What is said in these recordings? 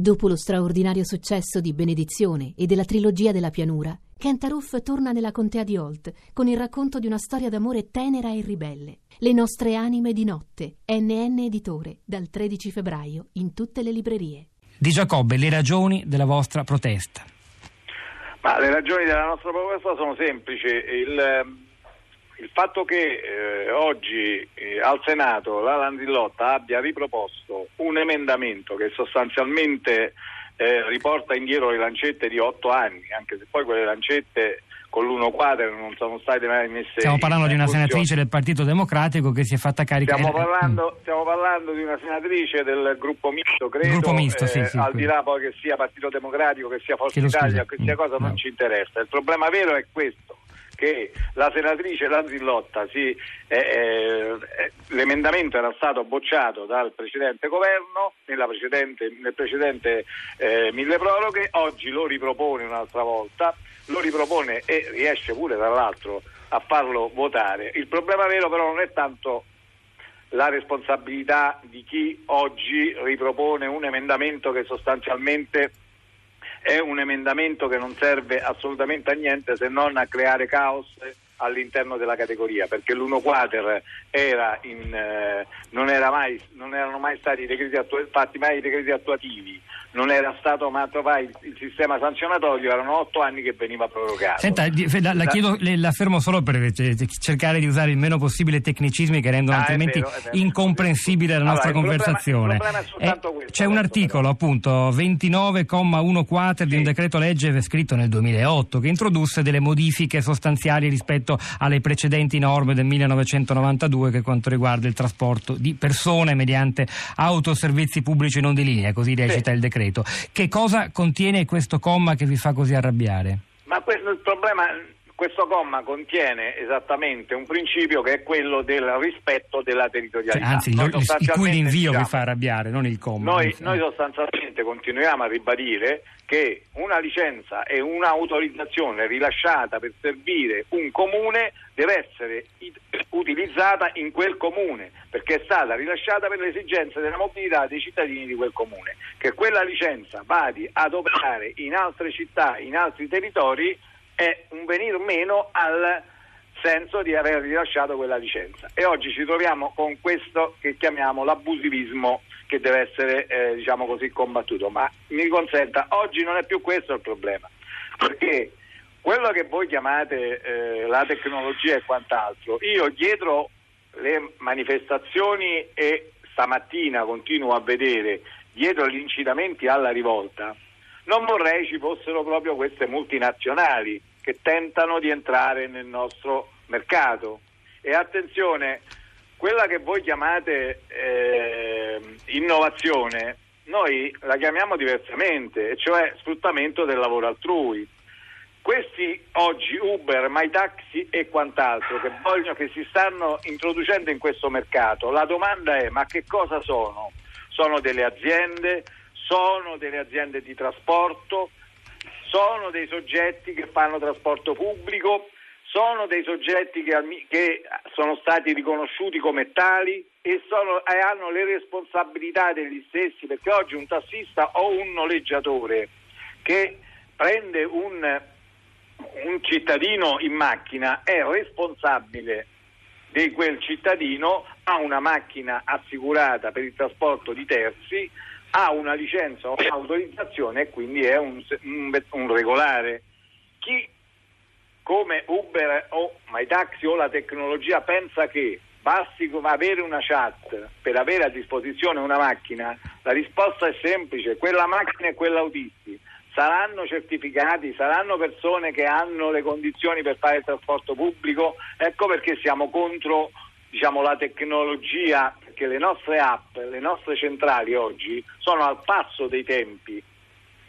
Dopo lo straordinario successo di Benedizione e della trilogia della pianura, Kent Aruf torna nella contea di Holt con il racconto di una storia d'amore tenera e ribelle. Le nostre anime di notte, NN Editore, dal 13 febbraio in tutte le librerie. Di Giacobbe, le ragioni della vostra protesta. Ma le ragioni della nostra protesta sono semplici. Il, il fatto che eh, oggi eh, al Senato la Landillotta abbia riproposto un emendamento che sostanzialmente eh, riporta indietro le lancette di otto anni, anche se poi quelle lancette con l'uno quadro non sono state mai messe Stiamo parlando di una funzione. senatrice del Partito Democratico che si è fatta carica Stiamo parlando, stiamo parlando di una senatrice del gruppo misto, credo, Gruppo misto, eh, sì, sì, al quindi. di là poi che sia Partito Democratico, che sia Forza Italia, che sia cosa Mm, no. non ci interessa. Il problema vero è questo che la senatrice Lanzillotta si, eh, eh, l'emendamento era stato bocciato dal precedente governo precedente- nel precedente eh, mille proroghe, oggi lo ripropone un'altra volta, lo ripropone e riesce pure tra l'altro a farlo votare. Il problema vero però non è tanto la responsabilità di chi oggi ripropone un emendamento che sostanzialmente è un emendamento che non serve assolutamente a niente se non a creare caos all'interno della categoria perché l'uno quater era in, eh, non, era mai, non erano mai stati decreti attu- fatti mai i decreti attuativi non era stato matto mai il, il sistema sanzionatorio erano otto anni che veniva prorogato Senta, la, la chiedo, le- la fermo solo per eh, cercare di usare il meno possibile tecnicismi che rendono Ah, è altrimenti vero, è vero. incomprensibile la Allora, nostra problema- conversazione. problema Eh, questo, c'è un articolo, però. appunto, 29,1 quater di un Sì. decreto legge scritto nel 2008 che introdusse delle modifiche sostanziali rispetto alle precedenti norme del 1992 che quanto riguarda il trasporto di persone mediante autoservizi pubblici non di linea, così recita il decreto. Che cosa contiene questo comma che vi fa così arrabbiare? Ma questo, il problema, questo comma contiene esattamente un principio che è quello del rispetto della Cioè, territorialità. anzi, Noi il, cui l'invio vi diciamo- fa arrabbiare, non il comma. Noi, noi sostanzialmente continuiamo a ribadire che una licenza e un'autorizzazione rilasciata per servire un comune deve essere utilizzata in quel comune perché è stata rilasciata per le esigenze della mobilità dei cittadini di quel comune. Che quella licenza vadi ad operare in altre città, in altri territori è un venir meno al senso di aver rilasciato quella licenza. E oggi ci troviamo con questo che chiamiamo l'abusivismo che deve essere eh, diciamo così combattuto. Ma mi consenta oggi non è più questo il problema perché quello che voi chiamate eh, la tecnologia e quant'altro io dietro le manifestazioni e stamattina continuo a vedere dietro gli incitamenti alla rivolta non vorrei ci fossero proprio queste multinazionali che tentano di entrare nel nostro mercato. E attenzione, quella che voi chiamate eh, innovazione, noi la chiamiamo diversamente, cioè sfruttamento del lavoro altrui. Questi oggi Uber, MyTaxi e quant'altro che vogliono che si stanno introducendo in questo mercato, la domanda è ma che cosa sono? Sono delle aziende, sono delle aziende di trasporto, sono dei soggetti che fanno trasporto pubblico, sono dei soggetti che, che sono stati riconosciuti come tali e, sono- e hanno le responsabilità degli stessi, perché oggi un tassista o un noleggiatore che prende un, un cittadino in macchina è responsabile di quel cittadino, ha una macchina assicurata per il trasporto di terzi, ha una licenza o un'autorizzazione e quindi è un, un- un regolare. Chi come Uber o MyTaxi o la tecnologia pensa che basti avere una chat per avere a disposizione una macchina, la risposta è semplice, quella macchina e quell'autisti saranno certificati, saranno persone che hanno le condizioni per fare il trasporto pubblico, ecco perché siamo contro diciamo, la tecnologia, perché le nostre app, le nostre centrali oggi sono al passo dei tempi,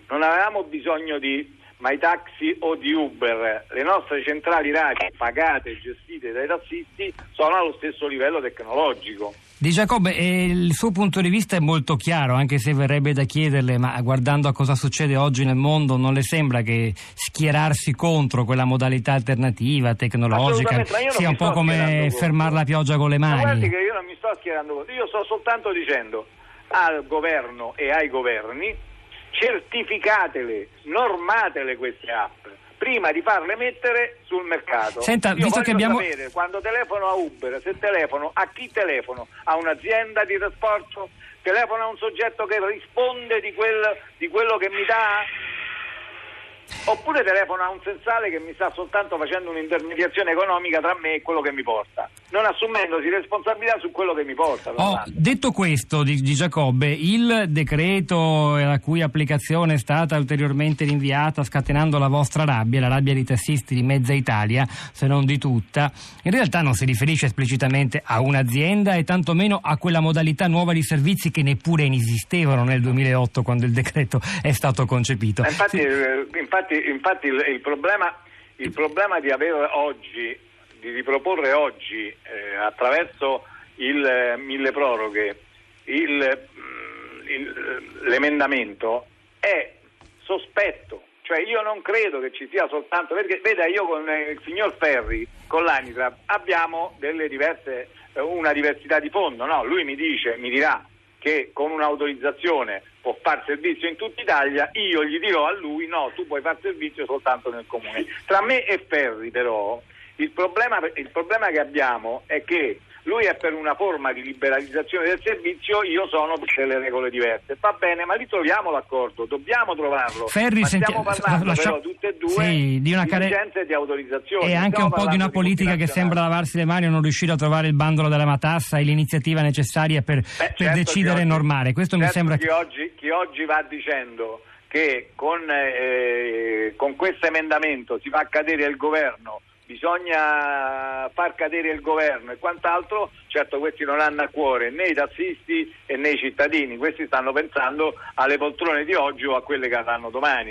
non avevamo bisogno di MyTaxi o di Uber, le nostre centrali radio pagate e gestite dai tassisti sono allo stesso livello tecnologico. Di Giacobbe, eh, il suo punto di vista è molto chiaro, anche se verrebbe da chiederle, ma guardando a cosa succede oggi nel mondo, non le sembra che schierarsi contro quella modalità alternativa, tecnologica, ma sia un po' come fermare la pioggia con le Ma guardi mani? che io non mi sto schierando contro, io sto soltanto dicendo al governo e ai governi certificatele, normatele queste app prima di farle mettere sul mercato. Senta, Io visto che abbiamo... sapere quando telefono a Uber, se telefono a chi telefono? A un'azienda di trasporto? Telefono a un soggetto che risponde di, quel, di quello che mi dà? Oppure telefono a un sensale che mi sta soltanto facendo un'intermediazione economica tra me e quello che mi porta, non assumendosi responsabilità su quello che mi porta. Oh, detto questo di, di Giacobbe, il decreto la cui applicazione è stata ulteriormente rinviata scatenando la vostra rabbia, la rabbia dei tassisti di mezza Italia, se non di tutta, in realtà non si riferisce esplicitamente a un'azienda e tantomeno a quella modalità nuova di servizi che neppure inesistevano nel 2008 quando il decreto è stato concepito. Infatti, Sì. eh, infatti, infatti il, il problema, il problema di avere oggi, di riproporre oggi eh, attraverso il eh, mille proroghe mm, il- l'emendamento è sospetto. Cioè io non credo che ci sia soltanto, perché veda io con eh, il signor Ferri, con l'Anitra, abbiamo diverse, eh, una diversità di fondo, no? Lui mi dice, mi dirà che con un'autorizzazione può fare servizio in tutta Italia, io gli dirò a lui no, tu puoi fare servizio soltanto nel comune. Tra me e Ferri però il problema, il problema che abbiamo è che lui è per una forma di liberalizzazione del servizio, io sono per delle regole diverse. Va bene, ma lì troviamo l'accordo, dobbiamo trovarlo. Ferri, senti- stiamo parlando lascia- però tutte e due Sì, di una care- licenze e di autorizzazioni. E anche un po' di una parlando politica che sembra lavarsi le mani o non riuscire a trovare il bandolo della matassa e l'iniziativa necessaria per, Beh, per certo decidere e oggi- normare. Questo mi certo sembra chi oggi, chi oggi va dicendo che con, eh, con questo emendamento si fa cadere il governo, bisogna far cadere il governo e quant'altro, certo questi non hanno a cuore né i tassisti né i cittadini, questi stanno pensando alle poltrone di oggi o a quelle che avranno domani.